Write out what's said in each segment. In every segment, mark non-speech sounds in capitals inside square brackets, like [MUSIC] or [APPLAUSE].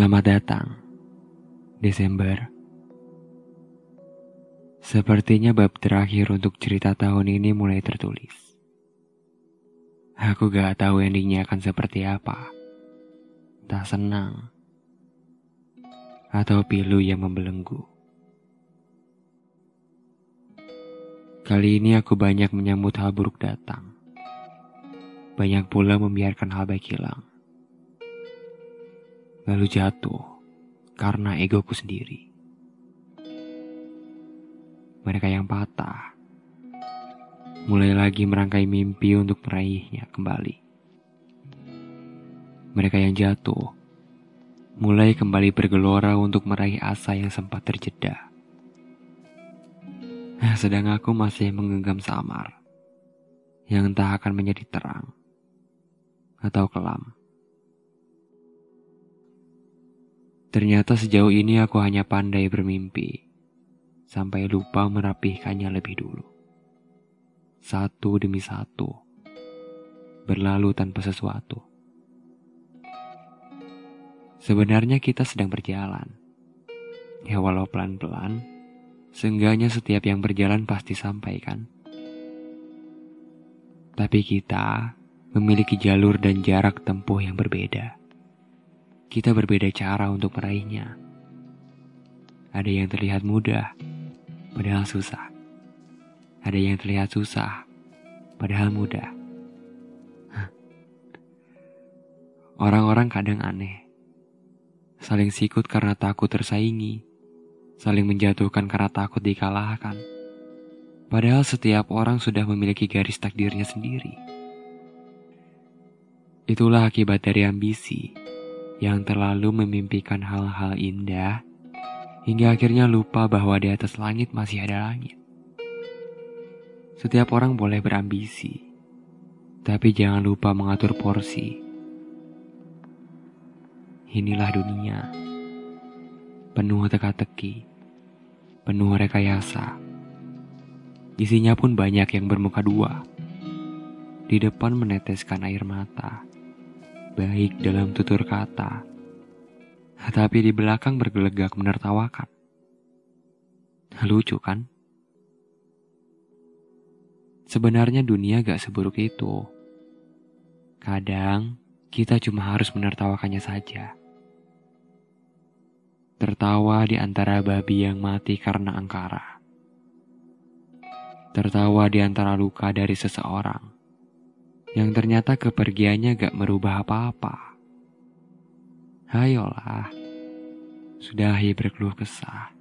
Selamat datang, Desember. Sepertinya bab terakhir untuk cerita tahun ini mulai tertulis. Aku gak tahu endingnya akan seperti apa. Tak senang. Atau pilu yang membelenggu. Kali ini aku banyak menyambut hal buruk datang. Banyak pula membiarkan hal baik hilang lalu jatuh karena egoku sendiri. Mereka yang patah mulai lagi merangkai mimpi untuk meraihnya kembali. Mereka yang jatuh mulai kembali bergelora untuk meraih asa yang sempat terjeda. Sedang aku masih menggenggam samar yang entah akan menjadi terang atau kelam. Ternyata sejauh ini aku hanya pandai bermimpi, sampai lupa merapihkannya lebih dulu. Satu demi satu, berlalu tanpa sesuatu. Sebenarnya kita sedang berjalan. Ya walau pelan-pelan, seenggaknya setiap yang berjalan pasti sampai kan? Tapi kita memiliki jalur dan jarak tempuh yang berbeda kita berbeda cara untuk meraihnya. Ada yang terlihat mudah, padahal susah. Ada yang terlihat susah, padahal mudah. [LAUGHS] Orang-orang kadang aneh. Saling sikut karena takut tersaingi. Saling menjatuhkan karena takut dikalahkan. Padahal setiap orang sudah memiliki garis takdirnya sendiri. Itulah akibat dari ambisi yang terlalu memimpikan hal-hal indah hingga akhirnya lupa bahwa di atas langit masih ada langit. Setiap orang boleh berambisi, tapi jangan lupa mengatur porsi. Inilah dunia, penuh teka-teki, penuh rekayasa. Isinya pun banyak yang bermuka dua. Di depan meneteskan air mata baik dalam tutur kata, tapi di belakang bergelegak menertawakan. Lucu kan? Sebenarnya dunia gak seburuk itu. Kadang kita cuma harus menertawakannya saja. Tertawa di antara babi yang mati karena angkara. Tertawa di antara luka dari seseorang yang ternyata kepergiannya gak merubah apa-apa. Ayolah, sudahi berkeluh kesah.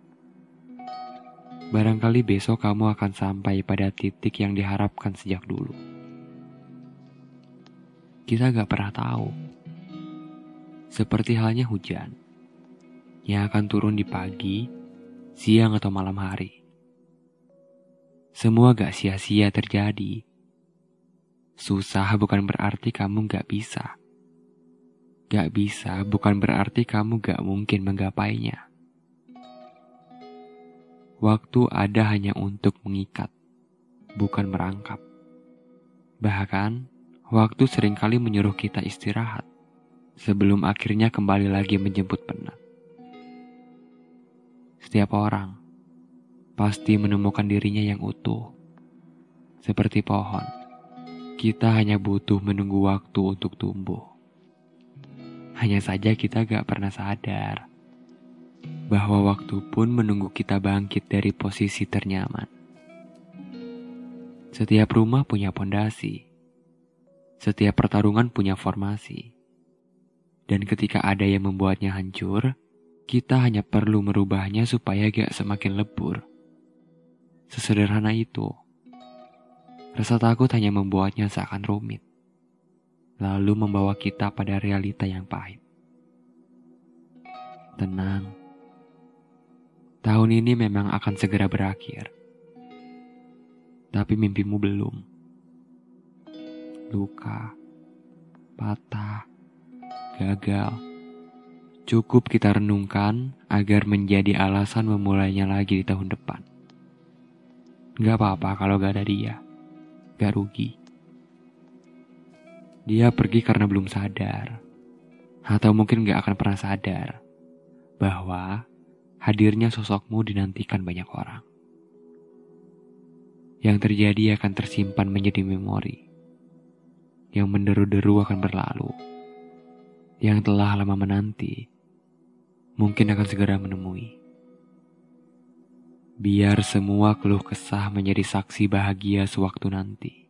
Barangkali besok kamu akan sampai pada titik yang diharapkan sejak dulu. Kita gak pernah tahu. Seperti halnya hujan, yang akan turun di pagi, siang atau malam hari. Semua gak sia-sia terjadi Susah bukan berarti kamu gak bisa. Gak bisa bukan berarti kamu gak mungkin menggapainya. Waktu ada hanya untuk mengikat, bukan merangkap. Bahkan, waktu sering kali menyuruh kita istirahat sebelum akhirnya kembali lagi menjemput penat. Setiap orang pasti menemukan dirinya yang utuh, seperti pohon kita hanya butuh menunggu waktu untuk tumbuh. Hanya saja kita gak pernah sadar bahwa waktu pun menunggu kita bangkit dari posisi ternyaman. Setiap rumah punya pondasi. Setiap pertarungan punya formasi. Dan ketika ada yang membuatnya hancur, kita hanya perlu merubahnya supaya gak semakin lebur. Sesederhana itu. Rasa takut hanya membuatnya seakan rumit, lalu membawa kita pada realita yang pahit. Tenang, tahun ini memang akan segera berakhir, tapi mimpimu belum. Luka, patah, gagal. Cukup kita renungkan agar menjadi alasan memulainya lagi di tahun depan. Gak apa-apa kalau gak ada dia gak rugi. Dia pergi karena belum sadar, atau mungkin gak akan pernah sadar bahwa hadirnya sosokmu dinantikan banyak orang. Yang terjadi akan tersimpan menjadi memori. Yang menderu-deru akan berlalu. Yang telah lama menanti, mungkin akan segera menemui. Biar semua keluh kesah menjadi saksi bahagia sewaktu nanti.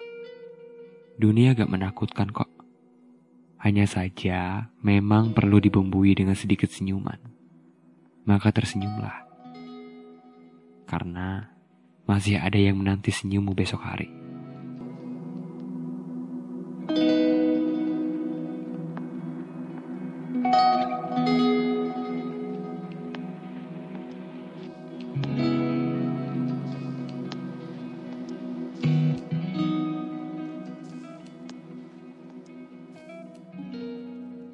Dunia gak menakutkan kok. Hanya saja memang perlu dibumbui dengan sedikit senyuman. Maka tersenyumlah. Karena masih ada yang menanti senyummu besok hari.